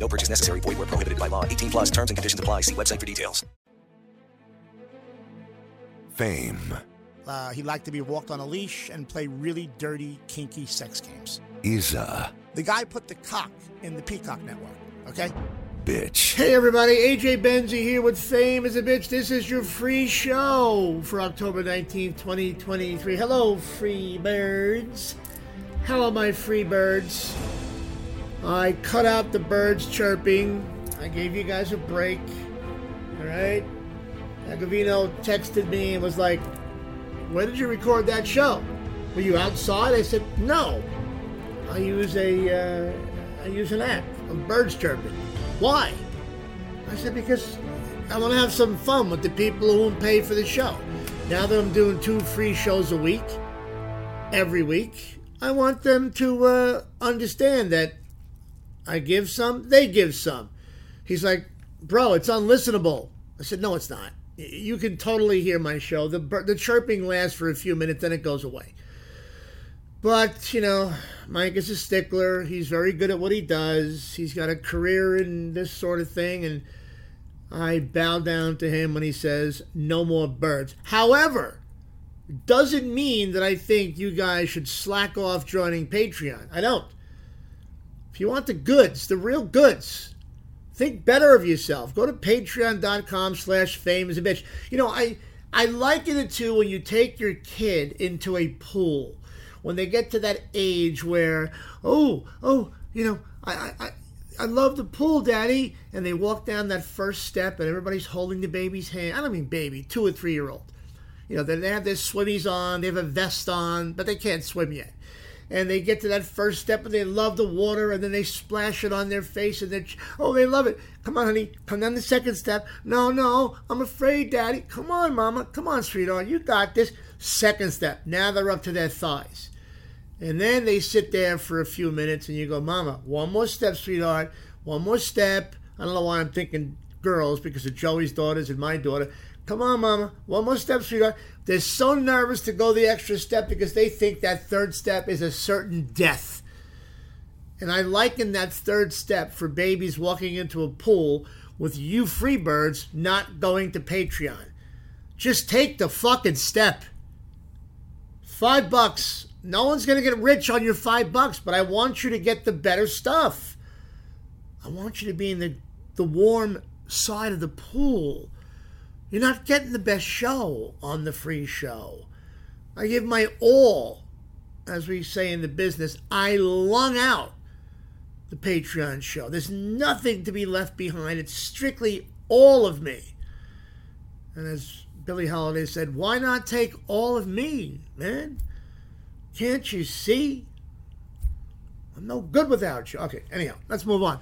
No purchase necessary. Void where prohibited by law. 18 plus terms and conditions apply. See website for details. Fame Uh, he liked to be walked on a leash and play really dirty, kinky sex games. is a The guy put the cock in the Peacock Network, okay? bitch. Hey everybody, AJ Benzi here with Fame is a Bitch. This is your free show for October 19th, 2023. Hello, free birds. Hello, my free birds? I cut out the birds chirping. I gave you guys a break. Alright? Agavino texted me and was like, Where did you record that show? Were you outside? I said, No. I use a uh, I use an app of birds chirping. Why? I said because I want to have some fun with the people who won't pay for the show. Now that I'm doing two free shows a week, every week, I want them to uh, understand that I give some, they give some. He's like, bro, it's unlistenable. I said, no, it's not. You can totally hear my show. The the chirping lasts for a few minutes, then it goes away. But, you know, Mike is a stickler. He's very good at what he does. He's got a career in this sort of thing. And I bow down to him when he says, no more birds. However, doesn't mean that I think you guys should slack off joining Patreon. I don't. If you want the goods, the real goods, think better of yourself. Go to patreon.com slash fame as a bitch. You know, I, I liken it to when you take your kid into a pool when they get to that age where, oh, oh, you know, I, I, I, love the pool, Daddy, and they walk down that first step, and everybody's holding the baby's hand. I don't mean baby, two or three year old. You know, they have their swimmies on, they have a vest on, but they can't swim yet. And they get to that first step, and they love the water, and then they splash it on their face, and they, oh, they love it. Come on, honey, come down the second step. No, no, I'm afraid, Daddy. Come on, Mama, come on, sweetheart, you got this. Second step. Now they're up to their thighs. And then they sit there for a few minutes and you go, Mama, one more step, sweetheart. One more step. I don't know why I'm thinking girls because of Joey's daughters and my daughter. Come on, Mama. One more step, sweetheart. They're so nervous to go the extra step because they think that third step is a certain death. And I liken that third step for babies walking into a pool with you freebirds not going to Patreon. Just take the fucking step. Five bucks. No one's going to get rich on your five bucks, but I want you to get the better stuff. I want you to be in the, the warm side of the pool. You're not getting the best show on the free show. I give my all, as we say in the business, I lung out the Patreon show. There's nothing to be left behind. It's strictly all of me. And as Billie Holiday said, why not take all of me, man? Can't you see? I'm no good without you. Okay, anyhow, let's move on.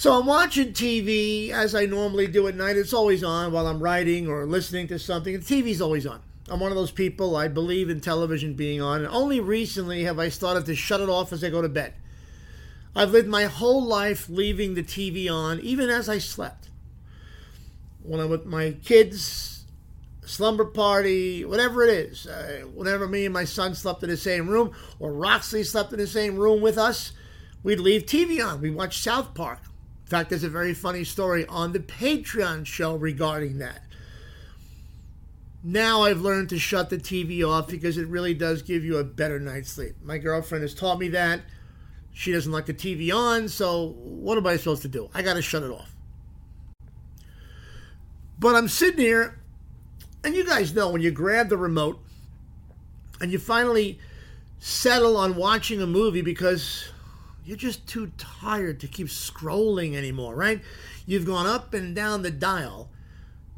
So I'm watching TV as I normally do at night. It's always on while I'm writing or listening to something. The TV's always on. I'm one of those people, I believe in television being on, and only recently have I started to shut it off as I go to bed. I've lived my whole life leaving the TV on, even as I slept. When I'm with my kids, slumber party, whatever it is, uh, whenever me and my son slept in the same room, or Roxley slept in the same room with us, we'd leave TV on. We'd watch South Park. In fact, there's a very funny story on the Patreon show regarding that. Now I've learned to shut the TV off because it really does give you a better night's sleep. My girlfriend has taught me that. She doesn't like the TV on, so what am I supposed to do? I got to shut it off. But I'm sitting here, and you guys know when you grab the remote and you finally settle on watching a movie because you're just too tired to keep scrolling anymore, right? You've gone up and down the dial.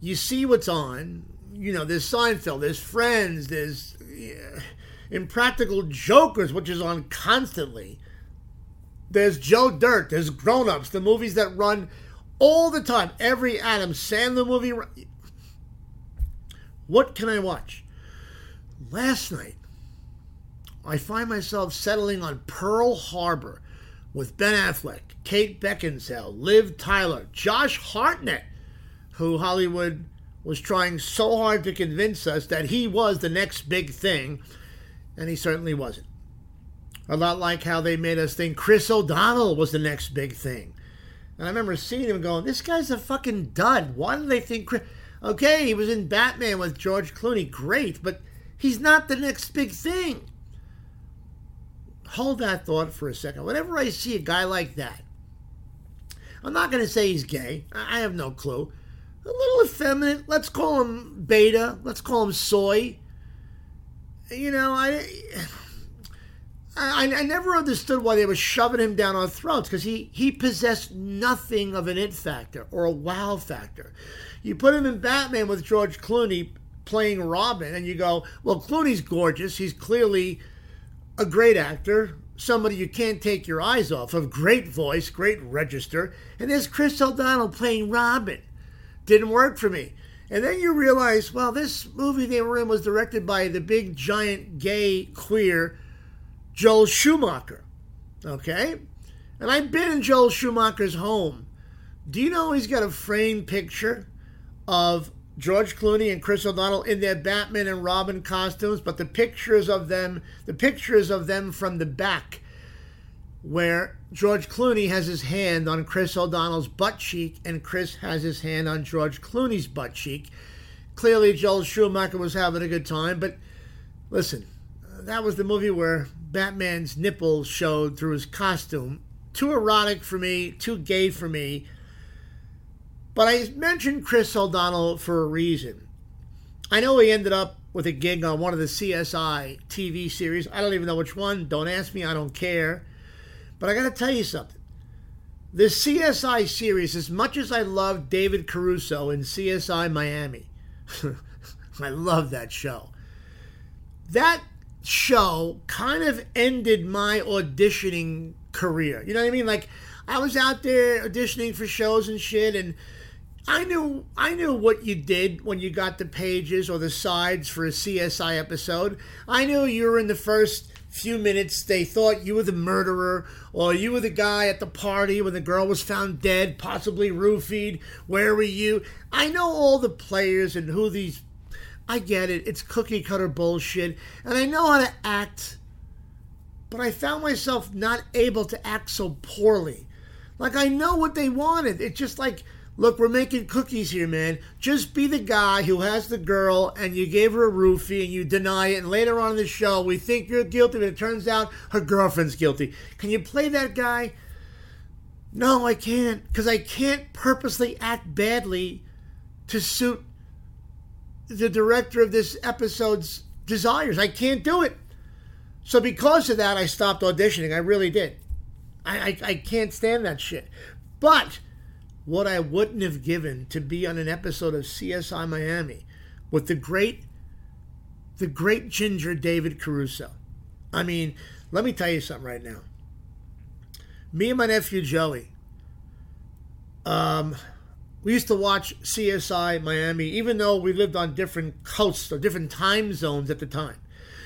You see what's on. You know, there's Seinfeld, there's Friends, there's yeah, Impractical Jokers, which is on constantly. There's Joe Dirt, there's Grown Ups, the movies that run all the time. Every Adam Sandler movie. What can I watch? Last night, I find myself settling on Pearl Harbor with Ben Affleck, Kate Beckinsale, Liv Tyler, Josh Hartnett, who Hollywood was trying so hard to convince us that he was the next big thing, and he certainly wasn't. A lot like how they made us think Chris O'Donnell was the next big thing. And I remember seeing him going, this guy's a fucking dud. Why do they think Chris... Okay, he was in Batman with George Clooney. Great, but he's not the next big thing. Hold that thought for a second. Whenever I see a guy like that, I'm not going to say he's gay. I have no clue. A little effeminate. Let's call him beta. Let's call him soy. You know, I. I, I never understood why they were shoving him down our throats because he, he possessed nothing of an it factor or a wow factor. You put him in Batman with George Clooney playing Robin, and you go, well, Clooney's gorgeous. He's clearly a great actor, somebody you can't take your eyes off of. Great voice, great register. And there's Chris O'Donnell playing Robin. Didn't work for me. And then you realize, well, this movie they were in was directed by the big, giant, gay, queer Joel Schumacher. Okay? And I've been in Joel Schumacher's home. Do you know he's got a framed picture of George Clooney and Chris O'Donnell in their Batman and Robin costumes, but the pictures of them, the pictures of them from the back, where George Clooney has his hand on Chris O'Donnell's butt cheek and Chris has his hand on George Clooney's butt cheek. Clearly, Joel Schumacher was having a good time, but listen, that was the movie where Batman's nipples showed through his costume. Too erotic for me, too gay for me. But I mentioned Chris O'Donnell for a reason. I know he ended up with a gig on one of the CSI TV series. I don't even know which one. Don't ask me, I don't care. But I got to tell you something. The CSI series, as much as I love David Caruso in CSI Miami, I love that show. That show kind of ended my auditioning career. You know what I mean? Like I was out there auditioning for shows and shit and I knew I knew what you did when you got the pages or the sides for a CSI episode. I knew you were in the first few minutes they thought you were the murderer or you were the guy at the party when the girl was found dead, possibly roofied. Where were you? I know all the players and who these I get it. It's cookie cutter bullshit. And I know how to act. But I found myself not able to act so poorly. Like, I know what they wanted. It's just like, look, we're making cookies here, man. Just be the guy who has the girl and you gave her a roofie and you deny it. And later on in the show, we think you're guilty, but it turns out her girlfriend's guilty. Can you play that guy? No, I can't. Because I can't purposely act badly to suit the director of this episode's desires. I can't do it. So because of that, I stopped auditioning. I really did. I, I, I can't stand that shit. But what I wouldn't have given to be on an episode of CSI Miami with the great, the great ginger David Caruso. I mean, let me tell you something right now. Me and my nephew Joey, um, we used to watch CSI Miami, even though we lived on different coasts or different time zones at the time.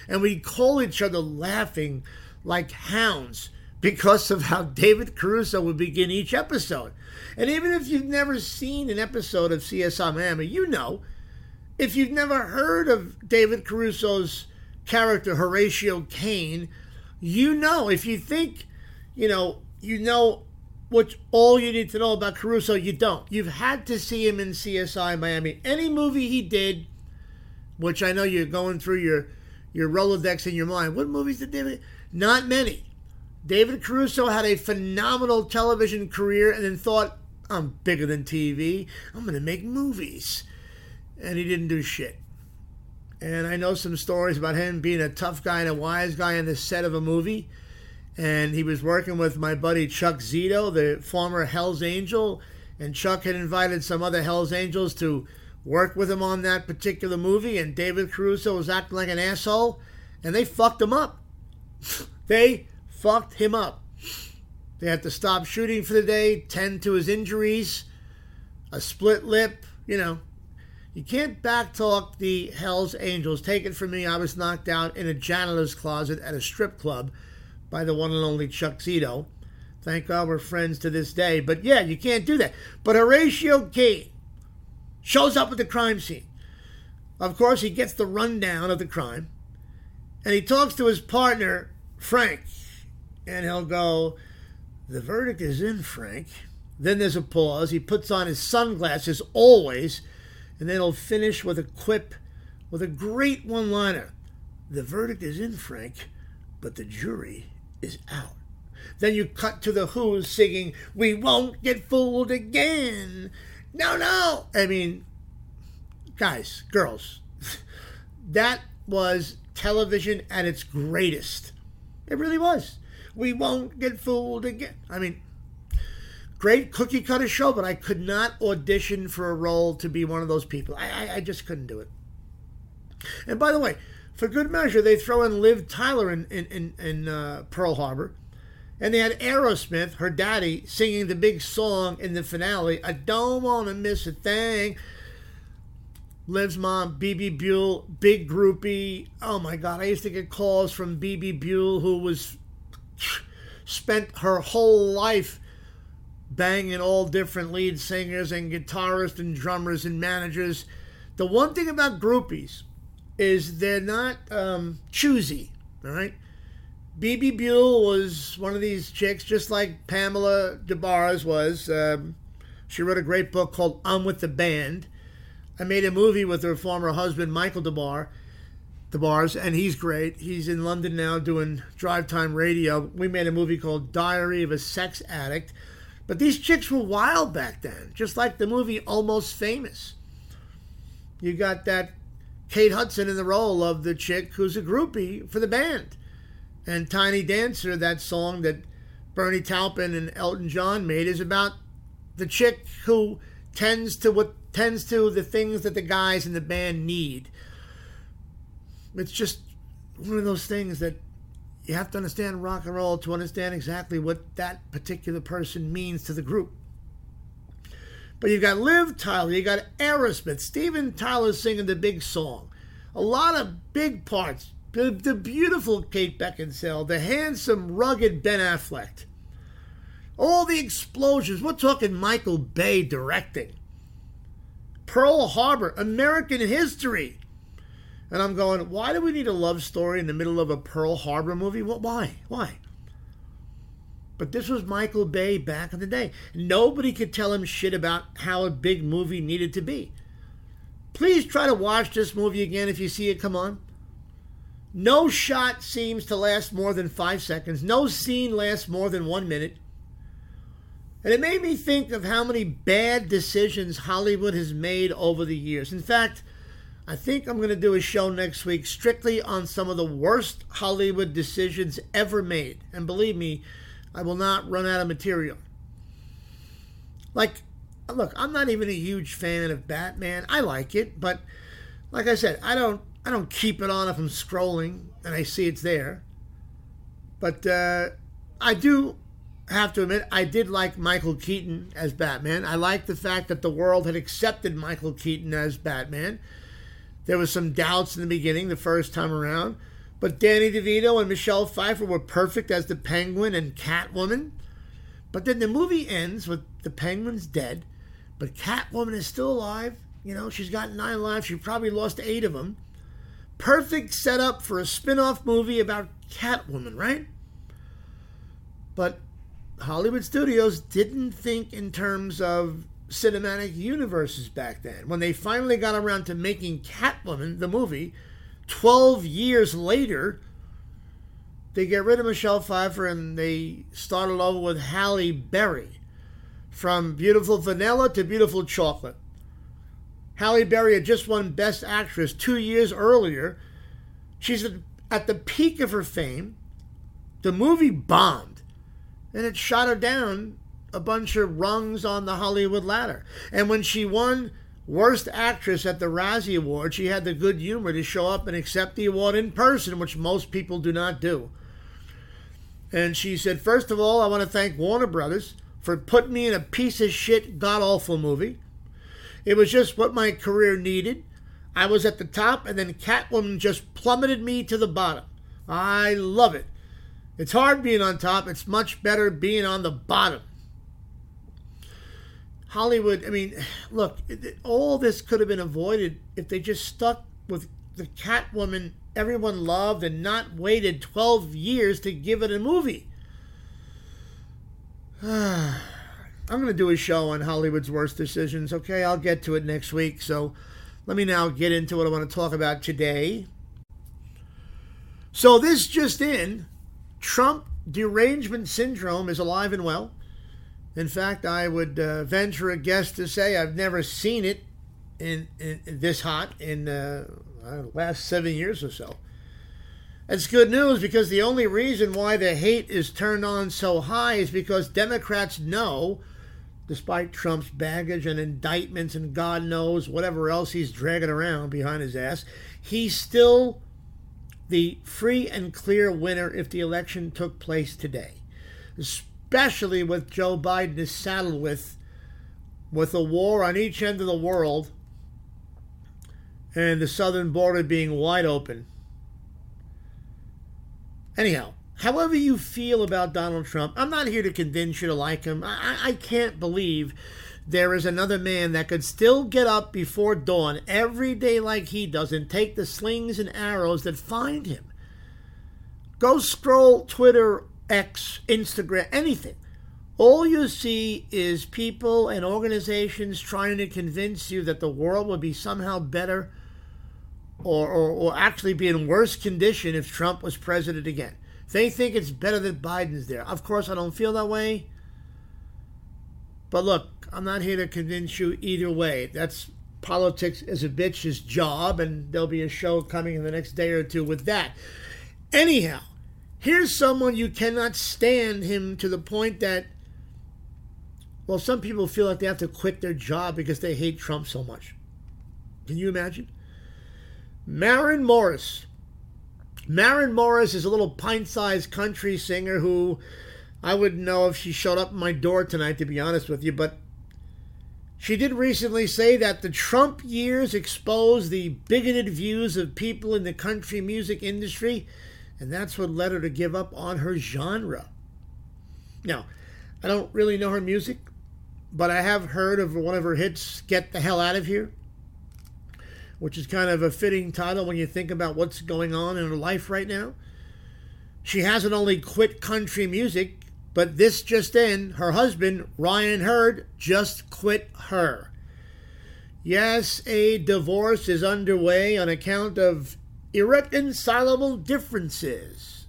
And we'd call each other laughing like hounds because of how David Caruso would begin each episode. And even if you've never seen an episode of CSI Miami, you know. If you've never heard of David Caruso's character, Horatio Caine, you know. If you think, you know, you know which all you need to know about Caruso, you don't. You've had to see him in CSI Miami. Any movie he did, which I know you're going through your your Rolodex in your mind. What movies did David? Not many. David Caruso had a phenomenal television career and then thought, I'm bigger than TV. I'm going to make movies. And he didn't do shit. And I know some stories about him being a tough guy and a wise guy on the set of a movie and he was working with my buddy Chuck Zito, the former Hell's Angel, and Chuck had invited some other Hell's Angels to work with him on that particular movie, and David Caruso was acting like an asshole, and they fucked him up. they fucked him up. They had to stop shooting for the day, tend to his injuries, a split lip, you know. You can't backtalk the Hell's Angels. Take it from me, I was knocked out in a janitor's closet at a strip club by the one and only Chuck Zito. Thank God we're friends to this day. But yeah, you can't do that. But Horatio Caine shows up at the crime scene. Of course, he gets the rundown of the crime. And he talks to his partner, Frank. And he'll go, The verdict is in, Frank. Then there's a pause. He puts on his sunglasses always and then he'll finish with a quip with a great one liner. The verdict is in, Frank, but the jury is out. Then you cut to the Who singing, We won't get fooled again. No, no. I mean, guys, girls, that was television at its greatest. It really was. We won't get fooled again. I mean, great cookie cutter show, but I could not audition for a role to be one of those people. I, I, I just couldn't do it. And by the way, for good measure, they throw in Liv Tyler in, in, in, in uh, Pearl Harbor. And they had Aerosmith, her daddy, singing the big song in the finale, I Don't Want to Miss a Thing. Liv's mom, Bebe Buell, big groupie. Oh my God, I used to get calls from Bebe Buell, who was spent her whole life banging all different lead singers and guitarists and drummers and managers. The one thing about groupies is they're not um, choosy, all right? Bebe Buell was one of these chicks, just like Pamela Des Barres was. Um, she wrote a great book called I'm with the Band. I made a movie with her former husband, Michael Des Barres, Des Barres, and he's great. He's in London now doing drive time radio. We made a movie called Diary of a Sex Addict. But these chicks were wild back then, just like the movie Almost Famous. You got that Kate Hudson in the role of the chick who's a groupie for the band. And Tiny Dancer, that song that Bernie Taupin and Elton John made, is about the chick who tends to what tends to the things that the guys in the band need. It's just one of those things that you have to understand rock and roll to understand exactly what that particular person means to the group. But you've got Liv Tyler, you got Aerosmith, Steven Tyler singing the big song. A lot of big parts. The, the beautiful Kate Beckinsale, the handsome, rugged Ben Affleck. All the explosions. We're talking Michael Bay directing. Pearl Harbor, American history. And I'm going, why do we need a love story in the middle of a Pearl Harbor movie? What? Why? Why? But this was Michael Bay back in the day. Nobody could tell him shit about how a big movie needed to be. Please try to watch this movie again if you see it come on. No shot seems to last more than five seconds. No scene lasts more than one minute. And it made me think of how many bad decisions Hollywood has made over the years. In fact, I think I'm going to do a show next week strictly on some of the worst Hollywood decisions ever made. And believe me, I will not run out of material. Like, look, I'm not even a huge fan of Batman. I like it, but like I said, I don't I don't keep it on if I'm scrolling and I see it's there. But uh, I do have to admit, I did like Michael Keaton as Batman. I like the fact that the world had accepted Michael Keaton as Batman. There was some doubts in the beginning, the first time around, but Danny DeVito and Michelle Pfeiffer were perfect as the Penguin and Catwoman. But then the movie ends with the Penguin's dead, but Catwoman is still alive. You know, she's got nine lives. She probably lost eight of them. Perfect setup for a spin off movie about Catwoman, right? But Hollywood studios didn't think in terms of cinematic universes back then. When they finally got around to making Catwoman, the movie, 12 years later, they get rid of Michelle Pfeiffer and they started over with Halle Berry. From Beautiful Vanilla to Beautiful Chocolate. Halle Berry had just won Best Actress two years earlier. She's at the peak of her fame. The movie bombed, and it shot her down a bunch of rungs on the Hollywood ladder. And when she won Worst Actress at the Razzie Award, she had the good humor to show up and accept the award in person, which most people do not do. And she said, First of all, I want to thank Warner Brothers for putting me in a piece of shit, god awful movie. It was just what my career needed. I was at the top, and then Catwoman just plummeted me to the bottom. I love it. It's hard being on top, it's much better being on the bottom. Hollywood, I mean, look, all this could have been avoided if they just stuck with the Catwoman everyone loved and not waited 12 years to give it a movie. I'm going to do a show on Hollywood's worst decisions, okay? I'll get to it next week. So let me now get into what I want to talk about today. So, this just in Trump derangement syndrome is alive and well. In fact, I would uh, venture a guess to say I've never seen it in, in, this hot in uh, the last seven years or so. That's good news because the only reason why the hate is turned on so high is because Democrats know, despite Trump's baggage and indictments and God knows whatever else he's dragging around behind his ass, he's still the free and clear winner if the election took place today especially with Joe Biden is saddled with with a war on each end of the world and the southern border being wide open. Anyhow, however you feel about Donald Trump, I'm not here to convince you to like him. I, I can't believe there is another man that could still get up before dawn every day like he does and take the slings and arrows that find him. Go scroll Twitter X, Instagram, anything. All you see is people and organizations trying to convince you that the world would be somehow better or, or, or actually be in worse condition if Trump was president again. They think it's better that Biden's there. Of course, I don't feel that way. But look, I'm not here to convince you either way. That's politics is a bitch's job, and there'll be a show coming in the next day or two with that. Anyhow, Here's someone you cannot stand him to the point that, well, some people feel like they have to quit their job because they hate Trump so much. Can you imagine? Maren Morris. Maren Morris is a little pint sized country singer who I wouldn't know if she showed up at my door tonight, to be honest with you, but she did recently say that the Trump years exposed the bigoted views of people in the country music industry and that's what led her to give up on her genre. Now, I don't really know her music, but I have heard of one of her hits, Get the Hell Out of Here, which is kind of a fitting title when you think about what's going on in her life right now. She hasn't only quit country music, but this just in, her husband, Ryan Hurd, just quit her. Yes, a divorce is underway on account of irreconcilable differences.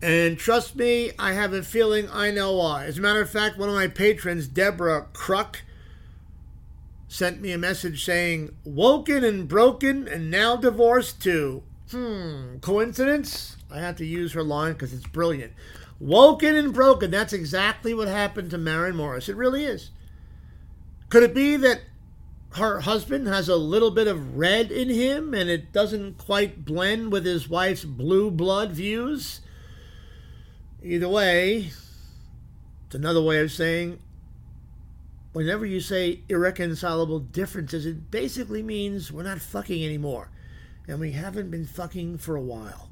And trust me, I have a feeling I know why. As a matter of fact, one of my patrons, Deborah Kruk, sent me a message saying, Woken and broken and now divorced too. Hmm, coincidence? I have to use her line because it's brilliant. Woken and broken. That's exactly what happened to Maren Morris. It really is. Could it be that her husband has a little bit of red in him and it doesn't quite blend with his wife's blue blood views. Either way, it's another way of saying whenever you say irreconcilable differences, it basically means we're not fucking anymore. And we haven't been fucking for a while.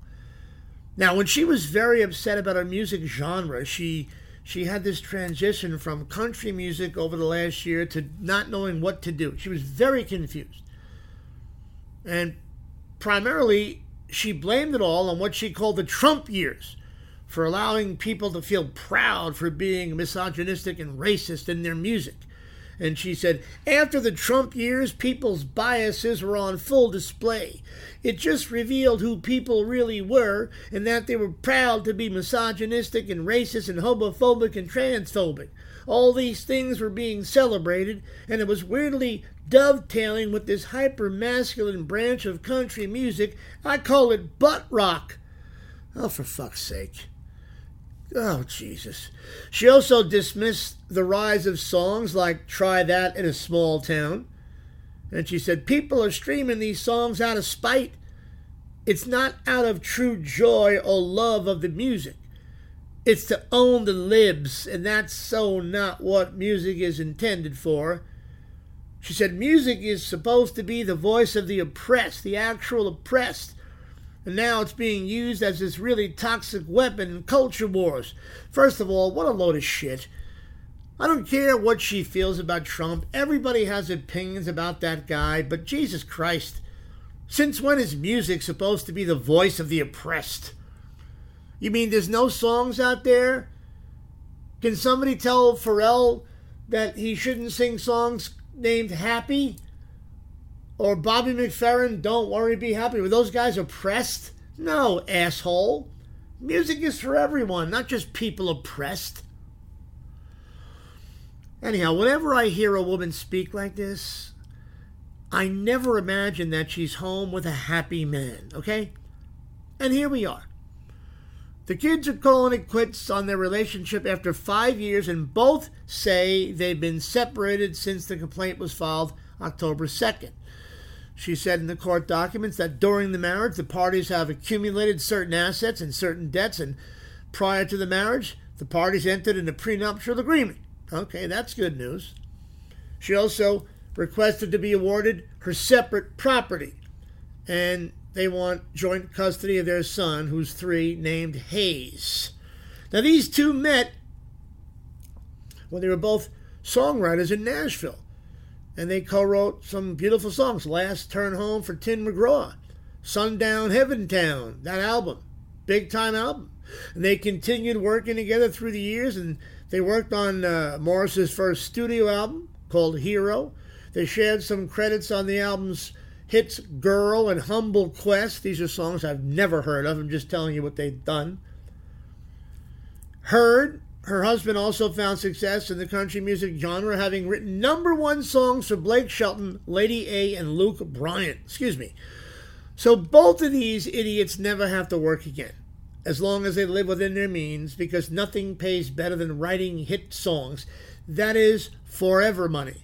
Now, when she was very upset about her music genre, she she had this transition from country music over the last year to not knowing what to do. She was very confused. And primarily, she blamed it all on what she called the Trump years for allowing people to feel proud for being misogynistic and racist in their music. And she said, after the Trump years, people's biases were on full display. It just revealed who people really were and that they were proud to be misogynistic and racist and homophobic and transphobic. All these things were being celebrated, and it was weirdly dovetailing with this hyper masculine branch of country music. I call it butt rock. Oh, for fuck's sake. Oh, Jesus. She also dismissed the rise of songs like Try That in a Small Town. And she said, People are streaming these songs out of spite. It's not out of true joy or love of the music. It's to own the libs, and that's so not what music is intended for. She said music is supposed to be the voice of the oppressed, the actual oppressed. And now it's being used as this really toxic weapon in culture wars. First of all, what a load of shit. I don't care what she feels about Trump. Everybody has opinions about that guy, but Jesus Christ. Since when is music supposed to be the voice of the oppressed? You mean there's no songs out there? Can somebody tell Pharrell that he shouldn't sing songs named Happy? Or Bobby McFerrin, Don't Worry, Be Happy? Were those guys oppressed? No, asshole. Music is for everyone, not just people oppressed. Anyhow, whenever I hear a woman speak like this, I never imagine that she's home with a happy man, okay? And here we are. The kids are calling it quits on their relationship after five years, and both say they've been separated since the complaint was filed October 2nd. She said in the court documents that during the marriage, the parties have accumulated certain assets and certain debts, and prior to the marriage, the parties entered into a prenuptial agreement. Okay, that's good news. She also requested to be awarded her separate property, and they want joint custody of their son, who's three, named Hayes. Now, these two met when they were both songwriters in Nashville, and they co wrote some beautiful songs. Last Turn Home for Tim McGraw, Sundown Heaven Town, that album, big time album. And they continued working together through the years, and they worked on uh, Morris's first studio album called Hero. They shared some credits on the album's hits Girl and Humble Quest. These are songs I've never heard of. I'm just telling you what they've done. Hurd, her husband also found success in the country music genre, having written number one songs for Blake Shelton, Lady A, and Luke Bryan. Excuse me. So both of these idiots never have to work again, as long as they live within their means, because nothing pays better than writing hit songs. That is forever money.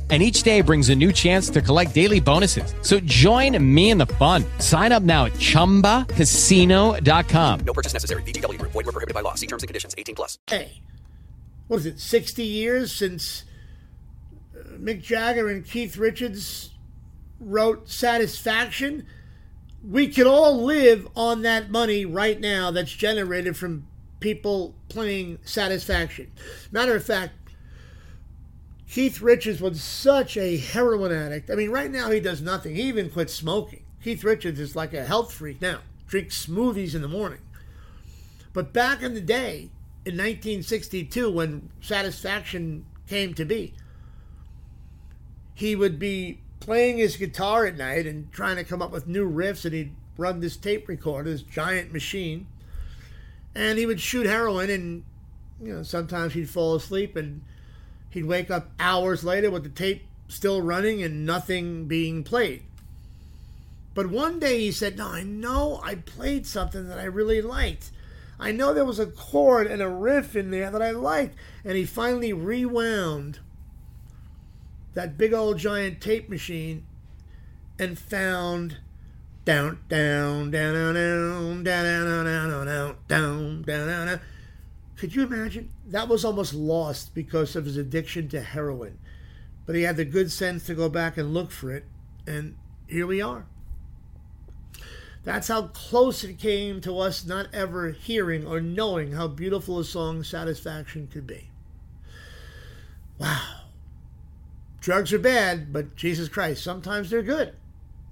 and each day brings a new chance to collect daily bonuses. So join me in the fun. Sign up now at ChumbaCasino.com. No purchase necessary. VGW. Void were prohibited by law. See terms and conditions. 18 plus. Hey, what is it, 60 years since uh, Mick Jagger and Keith Richards wrote Satisfaction? We could all live on that money right now that's generated from people playing Satisfaction. Matter of fact, Keith Richards was such a heroin addict. I mean, right now he does nothing. He even quit smoking. Keith Richards is like a health freak now. Drinks smoothies in the morning. But back in the day, in 1962, when Satisfaction came to be, he would be playing his guitar at night and trying to come up with new riffs, and he'd run this tape recorder, this giant machine, and he would shoot heroin, and you know sometimes he'd fall asleep and He'd wake up hours later with the tape still running and nothing being played. But one day he said, No, I know I played something that I really liked. I know there was a chord and a riff in there that I liked. And he finally rewound that big old giant tape machine and found down, down, down, down, down, down, down, down, down, down, down, down. Could you imagine? That was almost lost because of his addiction to heroin. But he had the good sense to go back and look for it, and here we are. That's how close it came to us not ever hearing or knowing how beautiful a song Satisfaction could be. Wow. Drugs are bad, but Jesus Christ, sometimes they're good.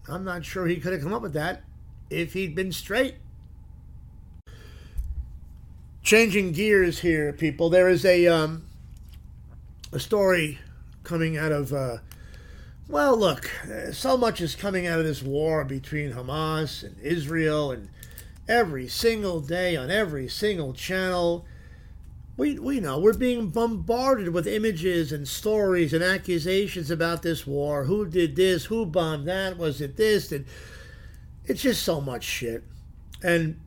I'm not sure he could have come up with that if he'd been straight. Changing gears here, people. There is a um, a story coming out of. Uh, well, look, so much is coming out of this war between Hamas and Israel, and every single day on every single channel, we we know we're being bombarded with images and stories and accusations about this war. Who did this? Who bombed that? Was it this? And it's just so much shit. And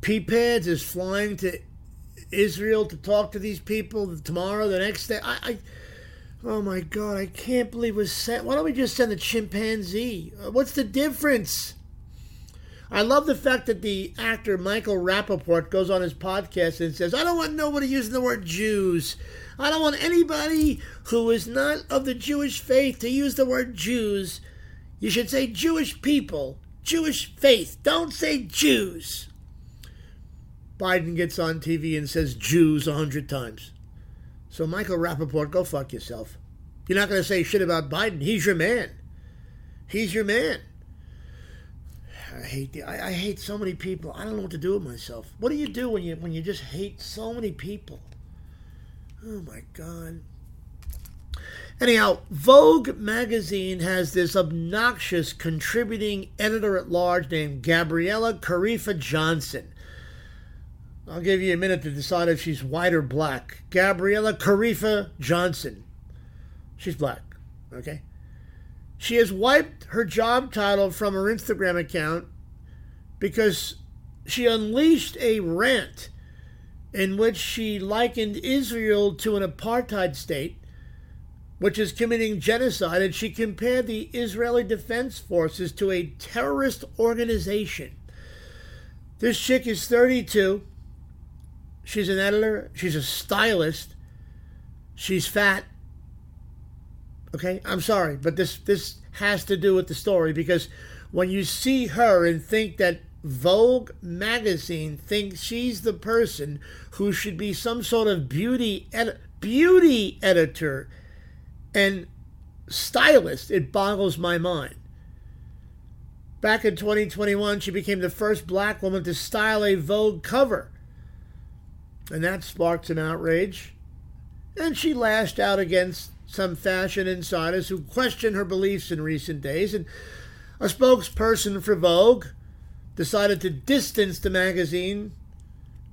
P-Pads is flying to Israel to talk to these people tomorrow, the next day. I, I oh my God, I can't believe we sent. Why don't we just send a chimpanzee? Uh, What's the difference? I love the fact that the actor Michael Rapaport goes on his podcast and says, I don't want nobody using the word Jews. I don't want anybody who is not of the Jewish faith to use the word Jews. You should say Jewish people, Jewish faith. Don't say Jews. Biden gets on TV and says Jews a hundred times. So, Michael Rapaport, go fuck yourself. You're not going to say shit about Biden. He's your man. He's your man. I hate the, I, I hate so many people. I don't know what to do with myself. What do you do when you when you just hate so many people? Oh my god. Anyhow, Vogue magazine has this obnoxious contributing editor at large named Gabriella Karefa Johnson. I'll give you a minute to decide if she's white or black. Gabriella Karefa Johnson. She's black, okay? She has wiped her job title from her Instagram account because she unleashed a rant in which she likened Israel to an apartheid state, which is committing genocide, and she compared the Israeli Defense Forces to a terrorist organization. This chick is 32. She's an editor, she's a stylist, she's fat. Okay, I'm sorry, but this this has to do with the story because when you see her and think that Vogue magazine thinks she's the person who should be some sort of beauty ed- beauty editor and stylist, it boggles my mind. Back in 2021, she became the first black woman to style a Vogue cover. And that sparked an outrage. And she lashed out against some fashion insiders who questioned her beliefs in recent days. And a spokesperson for Vogue decided to distance the magazine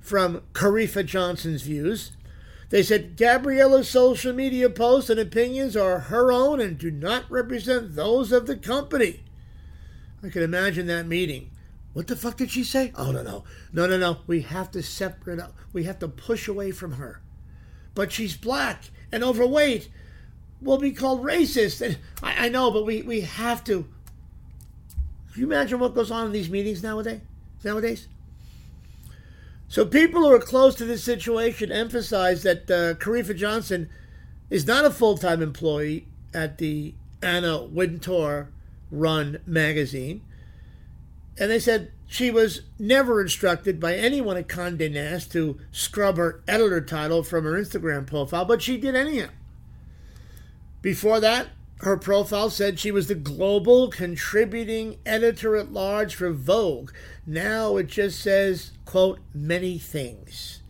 from Karefa Johnson's views. They said Gabriella's social media posts and opinions are her own and do not represent those of the company. I can imagine that meeting. What the fuck did she say? Oh, no, no. No, no, no. We have to separate out. We have to push away from her. But she's black and overweight. We'll be called racist. And I, I know, but we, we have to. Can you imagine what goes on in these meetings nowadays? Nowadays? So people who are close to this situation emphasize that uh, Karefa Johnson is not a full-time employee at the Anna Wintour run magazine. And they said she was never instructed by anyone at Condé Nast to scrub her editor title from her Instagram profile, but she did anyhow. Before that, her profile said she was the global contributing editor at large for Vogue. Now it just says, quote, many things.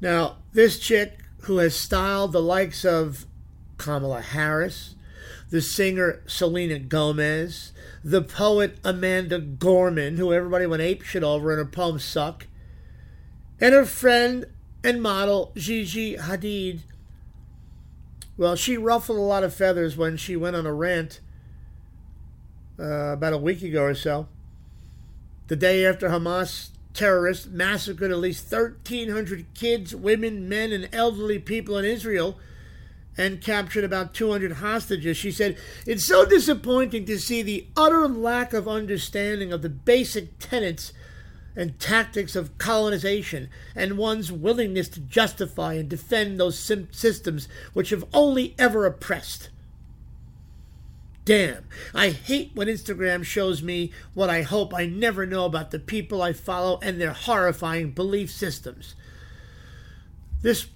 Now, this chick who has styled the likes of Kamala Harris, the singer Selena Gomez, the poet Amanda Gorman, who everybody went apeshit over and her poems suck, and her friend and model Gigi Hadid. Well, she ruffled a lot of feathers when she went on a rant uh, about a week ago or so. The day after Hamas terrorists massacred at least 1,300 kids, women, men, and elderly people in Israel and captured about 200 hostages. She said, It's so disappointing to see the utter lack of understanding of the basic tenets and tactics of colonization and one's willingness to justify and defend those sim- systems which have only ever oppressed. Damn, I hate when Instagram shows me what I hope I never know about the people I follow and their horrifying belief systems. This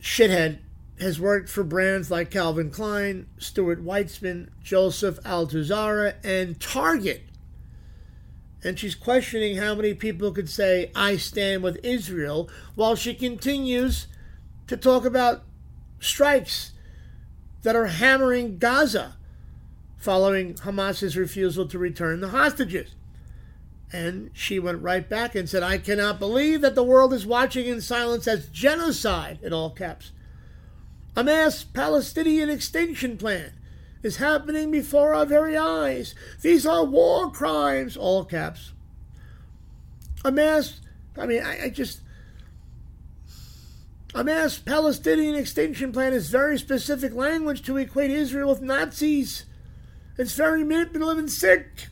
shithead has worked for brands like Calvin Klein, Stuart Weitzman, Joseph Altuzarra, and Target. And she's questioning how many people could say, I stand with Israel, while she continues to talk about strikes that are hammering Gaza following Hamas's refusal to return the hostages. And she went right back and said, I cannot believe that the world is watching in silence as genocide, in all caps. A mass Palestinian extinction plan is happening before our very eyes. These are war crimes, all caps. A mass, I mean, I, I just, A mass Palestinian extinction plan is very specific language to equate Israel with Nazis. It's very manipulative and sick.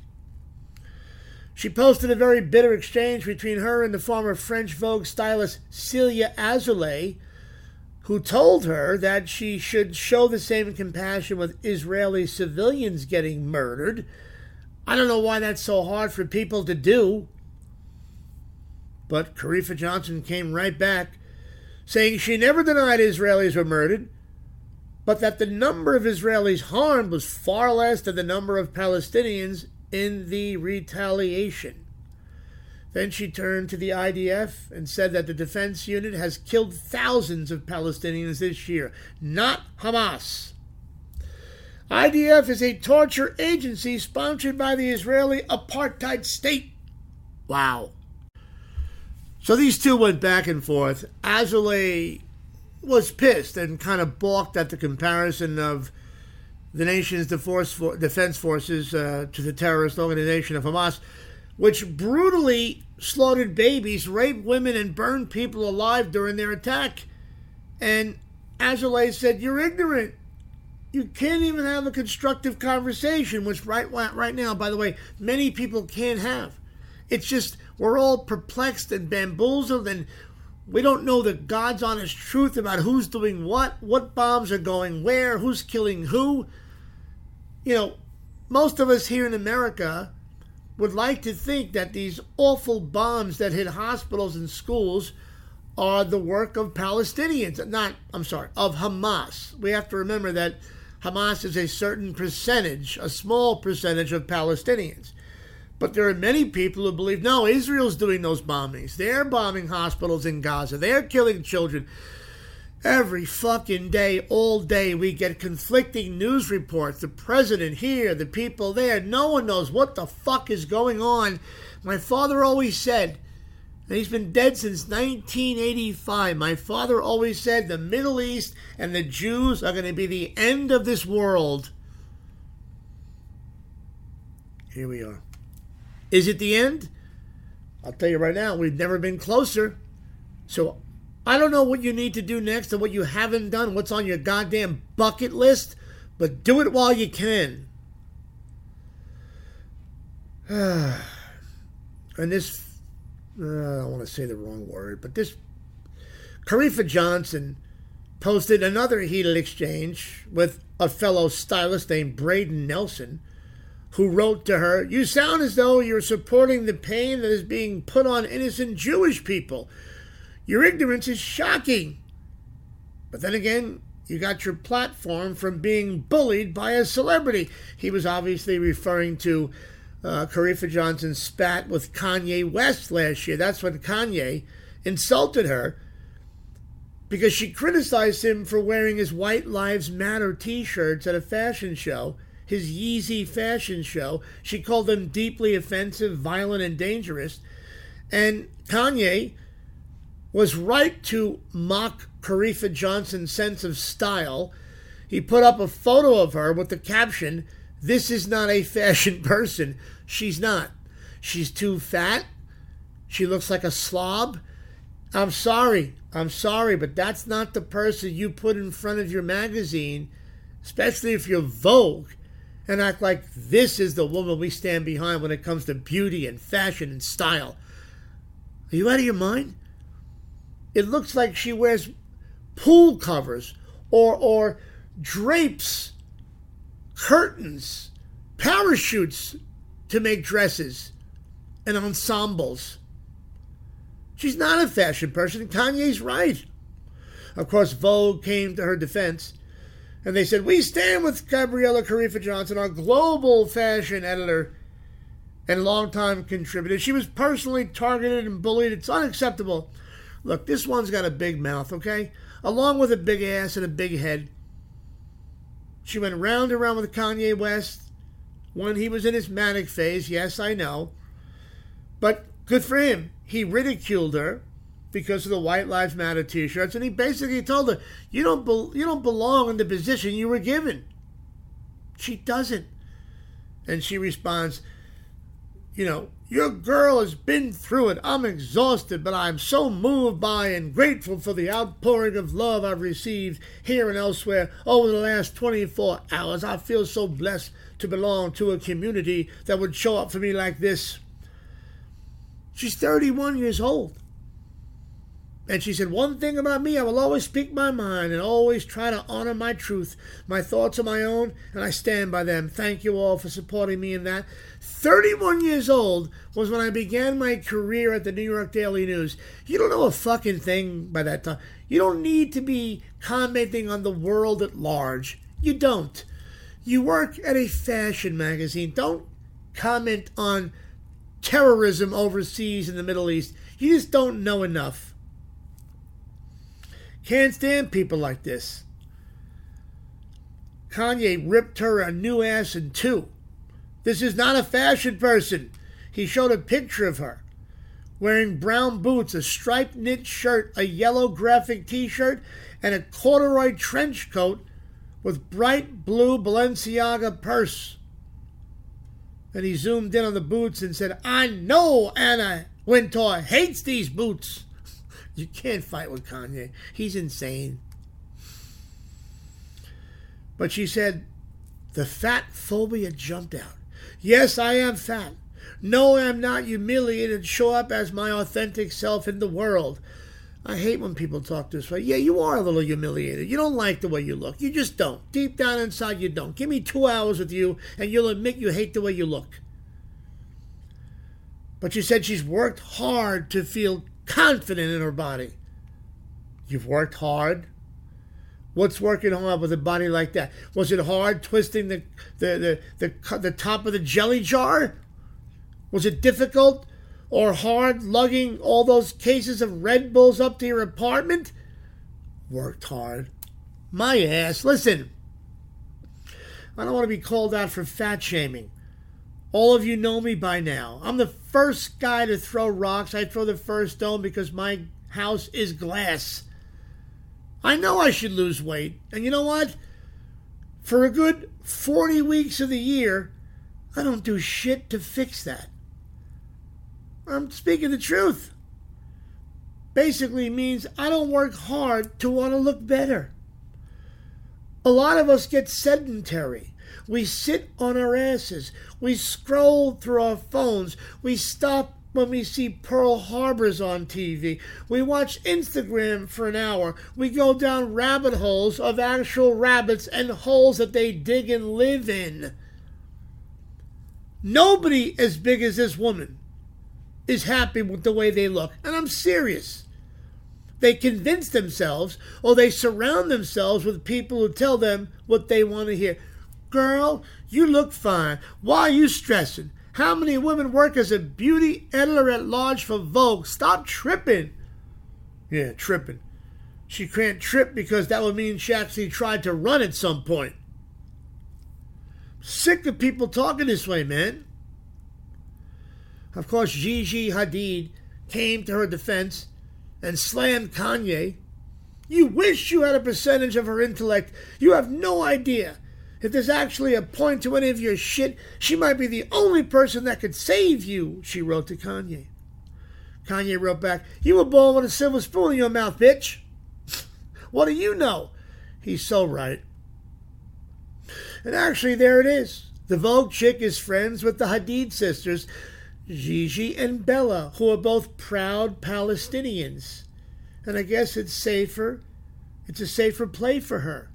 She posted a very bitter exchange between her and the former French Vogue stylist Celia Azoulay, who told her that she should show the same compassion with Israeli civilians getting murdered. I don't know why that's so hard for people to do. But Karefa Johnson came right back, saying she never denied Israelis were murdered, but that the number of Israelis harmed was far less than the number of Palestinians in the retaliation. Then she turned to the IDF and said that the defense unit has killed thousands of Palestinians this year, not Hamas. IDF is a torture agency sponsored by the Israeli apartheid state. Wow. So these two went back and forth. Azoulay was pissed and kind of balked at the comparison of the nation's defense forces uh, to the terrorist organization of Hamas, which brutally slaughtered babies, raped women, and burned people alive during their attack. And Azoulay said, You're ignorant. You can't even have a constructive conversation, which right, right now, by the way, many people can't have. It's just we're all perplexed and bamboozled, and we don't know the God's honest truth about who's doing what, what bombs are going where, who's killing who you know, most of us here in America would like to think that these awful bombs that hit hospitals and schools are the work of Palestinians, not, I'm sorry, of Hamas. We have to remember that Hamas is a certain percentage, a small percentage of Palestinians. But there are many people who believe, no, Israel's doing those bombings. They're bombing hospitals in Gaza. They're killing children. Every fucking day, all day, we get conflicting news reports. The president here, the people there. No one knows what the fuck is going on. My father always said, and he's been dead since 1985. My father always said the Middle East and the Jews are going to be the end of this world. Here we are. Is it the end? I'll tell you right now, we've never been closer. So I don't know what you need to do next and what you haven't done, what's on your goddamn bucket list, but do it while you can. and this, uh, I don't want to say the wrong word, but this Karefa Johnson posted another heated exchange with a fellow stylist named Braden Nelson, who wrote to her, You sound as though you're supporting the pain that is being put on innocent Jewish people. Your ignorance is shocking. But then again, you got your platform from being bullied by a celebrity. He was obviously referring to uh, Johnson's spat with Kanye West last year. That's when Kanye insulted her because she criticized him for wearing his White Lives Matter t shirts at a fashion show, his Yeezy fashion show. She called them deeply offensive, violent, and dangerous. And Kanye was right to mock Karefa Johnson's sense of style. He put up a photo of her with the caption, This is not a fashion person. She's not. She's too fat. She looks like a slob. I'm sorry. I'm sorry, but that's not the person you put in front of your magazine, especially if you're Vogue, and act like this is the woman we stand behind when it comes to beauty and fashion and style. Are you out of your mind? It looks like she wears pool covers or, or drapes, curtains, parachutes to make dresses and ensembles. She's not a fashion person. Kanye's right. Of course, Vogue came to her defense and they said, We stand with Gabriella Karefa Johnson, our global fashion editor and longtime contributor. She was personally targeted and bullied. It's unacceptable. Look, this one's got a big mouth, okay? Along with a big ass and a big head. She went round and round with Kanye West when he was in his manic phase. Yes, I know. But good for him. He ridiculed her because of the White Lives Matter T-shirts, and he basically told her, "You don't be- you don't belong in the position you were given." She doesn't, and she responds, "You know, Your girl has been through it. I'm exhausted, but I'm so moved by and grateful for the outpouring of love I've received here and elsewhere over the last 24 hours. I feel so blessed to belong to a community that would show up for me like this. She's 31 years old. And she said, One thing about me, I will always speak my mind and always try to honor my truth. My thoughts are my own, and I stand by them. Thank you all for supporting me in that. 31 years old was when I began my career at the New York Daily News. You don't know a fucking thing by that time. You don't need to be commenting on the world at large. You don't. You work at a fashion magazine. Don't comment on terrorism overseas in the Middle East. You just don't know enough. Can't stand people like this. Kanye ripped her a new ass in two. This is not a fashion person. He showed a picture of her wearing brown boots, a striped knit shirt, a yellow graphic t shirt, and a corduroy trench coat with bright blue Balenciaga purse. Then he zoomed in on the boots and said, I know Anna Wintour hates these boots. You can't fight with Kanye. He's insane. But she said, the fat phobia jumped out. Yes, I am fat. No, I'm not humiliated. Show up as my authentic self in the world. I hate when people talk this way. Yeah, you are a little humiliated. You don't like the way you look. You just don't. Deep down inside, you don't. Give me two hours with you, and you'll admit you hate the way you look. But she said she's worked hard to feel confident in her body. You've worked hard. What's working hard with a body like that? Was it hard twisting the the, the, the, the top of the jelly jar? Was it difficult or hard lugging all those cases of Red Bulls up to your apartment? Worked hard. My ass. Listen, I don't want to be called out for fat shaming. All of you know me by now. I'm the first guy to throw rocks. I throw the first stone because my house is glass. I know I should lose weight. And you know what? For a good 40 weeks of the year, I don't do shit to fix that. I'm speaking the truth. Basically means I don't work hard to want to look better. A lot of us get sedentary. We sit on our asses. We scroll through our phones. We stop when we see Pearl Harbors on TV. We watch Instagram for an hour. We go down rabbit holes of actual rabbits and holes that they dig and live in. Nobody as big as this woman is happy with the way they look. And I'm serious. They convince themselves or they surround themselves with people who tell them what they want to hear. Girl, you look fine. Why are you stressing? How many women work as a beauty editor at large for Vogue? Stop tripping. Yeah, tripping. She can't trip because that would mean she actually tried to run at some point. Sick of people talking this way, man. Of course, Gigi Hadid came to her defense and slammed Kanye. You wish you had a percentage of her intellect. You have no idea. If there's actually a point to any of your shit, she might be the only person that could save you, she wrote to Kanye. Kanye wrote back, You were born with a silver spoon in your mouth, bitch. what do you know? He's so right. And actually, there it is. The Vogue chick is friends with the Hadid sisters, Gigi and Bella, who are both proud Palestinians. And I guess it's safer. It's a safer play for her.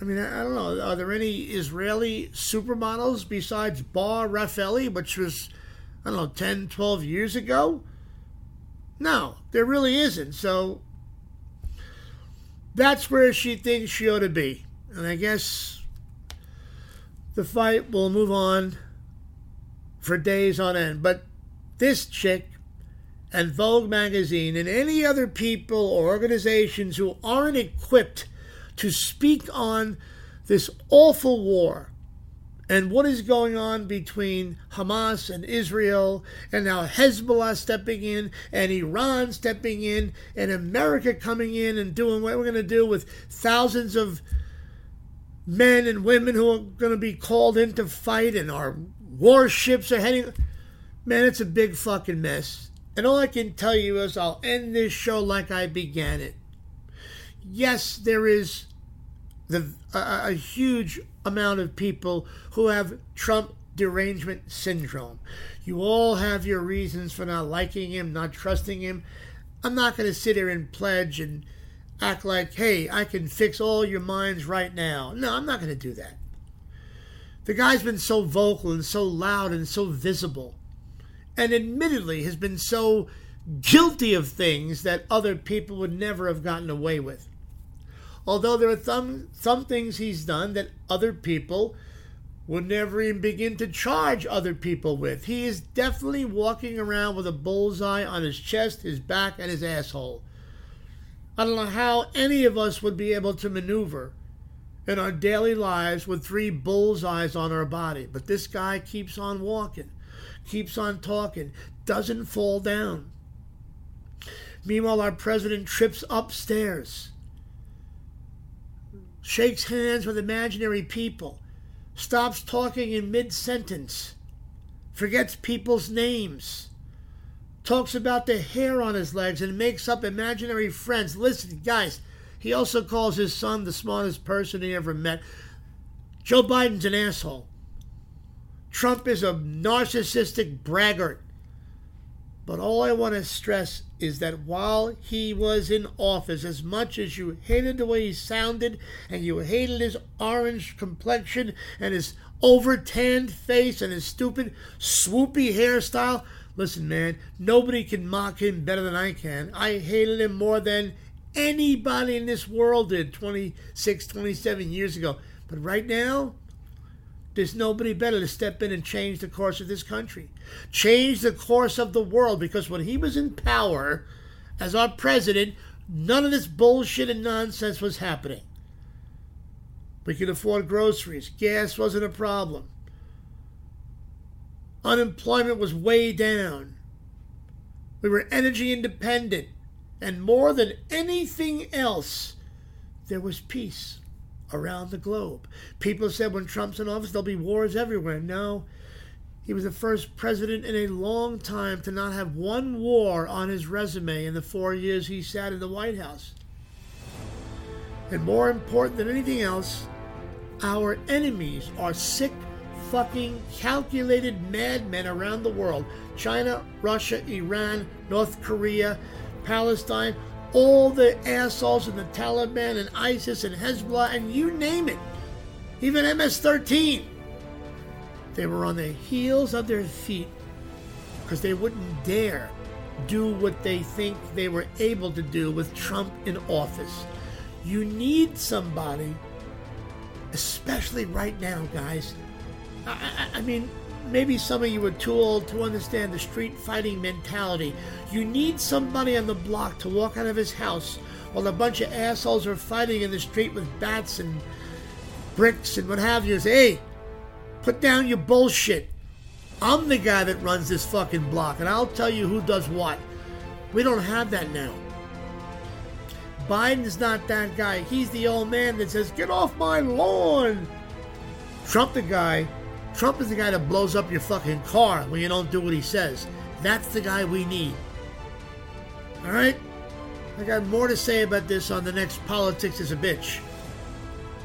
I mean, I, don't know. Are there any Israeli supermodels besides Bar Refaeli, which was, I don't know, 10, 12 years ago? No, there really isn't. So that's where she thinks she ought to be. And I guess the fight will move on for days on end. But this chick and Vogue magazine and any other people or organizations who aren't equipped to speak on this awful war and what is going on between Hamas and Israel, and now Hezbollah stepping in, and Iran stepping in, and America coming in and doing what we're going to do with thousands of men and women who are going to be called in to fight, and our warships are heading. Man, it's a big fucking mess. And all I can tell you is I'll end this show like I began it. Yes, there is the a, a huge amount of people who have Trump derangement syndrome. You all have your reasons for not liking him, not trusting him. I'm not going to sit here and pledge and act like, hey, I can fix all your minds right now. No, I'm not going to do that. The guy's been so vocal and so loud and so visible, and admittedly has been so guilty of things that other people would never have gotten away with. Although there are some, some things he's done that other people would never even begin to charge other people with. He is definitely walking around with a bullseye on his chest, his back, and his asshole. I don't know how any of us would be able to maneuver in our daily lives with three bullseyes on our body, but this guy keeps on walking, keeps on talking, doesn't fall down. Meanwhile, our president trips upstairs, shakes hands with imaginary people, stops talking in mid sentence, forgets people's names talks about the hair on his legs and makes up imaginary friends. Listen, guys, he also calls his son the smartest person he ever met. Joe Biden's an asshole. Trump is a narcissistic braggart. But all I want to stress is that while he was in office, as much as you hated the way he sounded and you hated his orange complexion and his over tanned face and his stupid swoopy hairstyle, Listen, man, nobody can mock him better than I can. I hated him more than anybody in this world did 26, 27 years ago. But right now, there's nobody better to step in and change the course of this country, change the course of the world. Because when he was in power as our president, none of this bullshit and nonsense was happening. We could afford groceries, gas wasn't a problem. Unemployment was way down. We were energy independent. And more than anything else, there was peace around the globe. People said when Trump's in office, there'll be wars everywhere. No, he was the first president in a long time to not have one war on his resume in the four years he sat in the White House. And more important than anything else, our enemies are sick fucking calculated madmen around the world China, Russia, Iran, North Korea, Palestine, all the assholes in the Taliban and ISIS and Hezbollah and you name it, even MS 13. They were on the heels of their feet because they wouldn't dare do what they think they were able to do with Trump in office. You need somebody, especially right now, guys, I, I, mean, maybe some of you are too old to understand the street fighting mentality. You need somebody on the block to walk out of his house while a bunch of assholes are fighting in the street with bats and bricks and what have you. Say, hey, put down your bullshit. I'm the guy that runs this fucking block, and I'll tell you who does what. We don't have that now. Biden's not that guy. He's the old man that says, Get off my lawn. Trump, the guy Trump is the guy that blows up your fucking car when you don't do what he says. That's the guy we need. All right? I got more to say about this on the next Politics is a Bitch.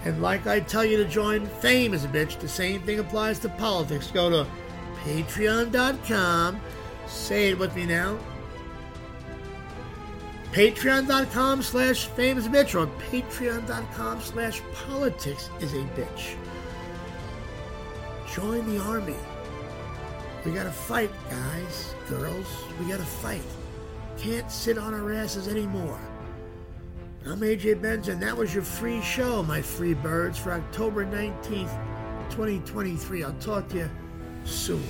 And like I tell you to join Fame is a Bitch, the same thing applies to politics. Go to patreon.com. Say it with me now. Patreon.com slash fame is a bitch or patreon.com slash politics is a bitch. Join the army. We gotta fight, guys, girls. We gotta fight. Can't sit on our asses anymore. I'm AJ Benza. That was your free show, my free birds, for October 19th, 2023. I'll talk to you soon.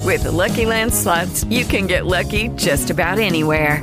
With the Lucky Land slots, you can get lucky just about anywhere.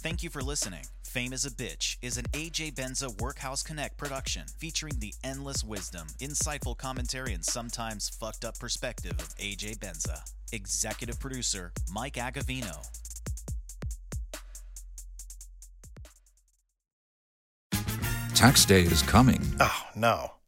Thank you for listening. Fame is a Bitch is an AJ Benza Workhouse Connect production featuring the endless wisdom, insightful commentary, and sometimes fucked up perspective of AJ Benza. Executive producer Mike Agavino. Tax day is coming. Oh, no.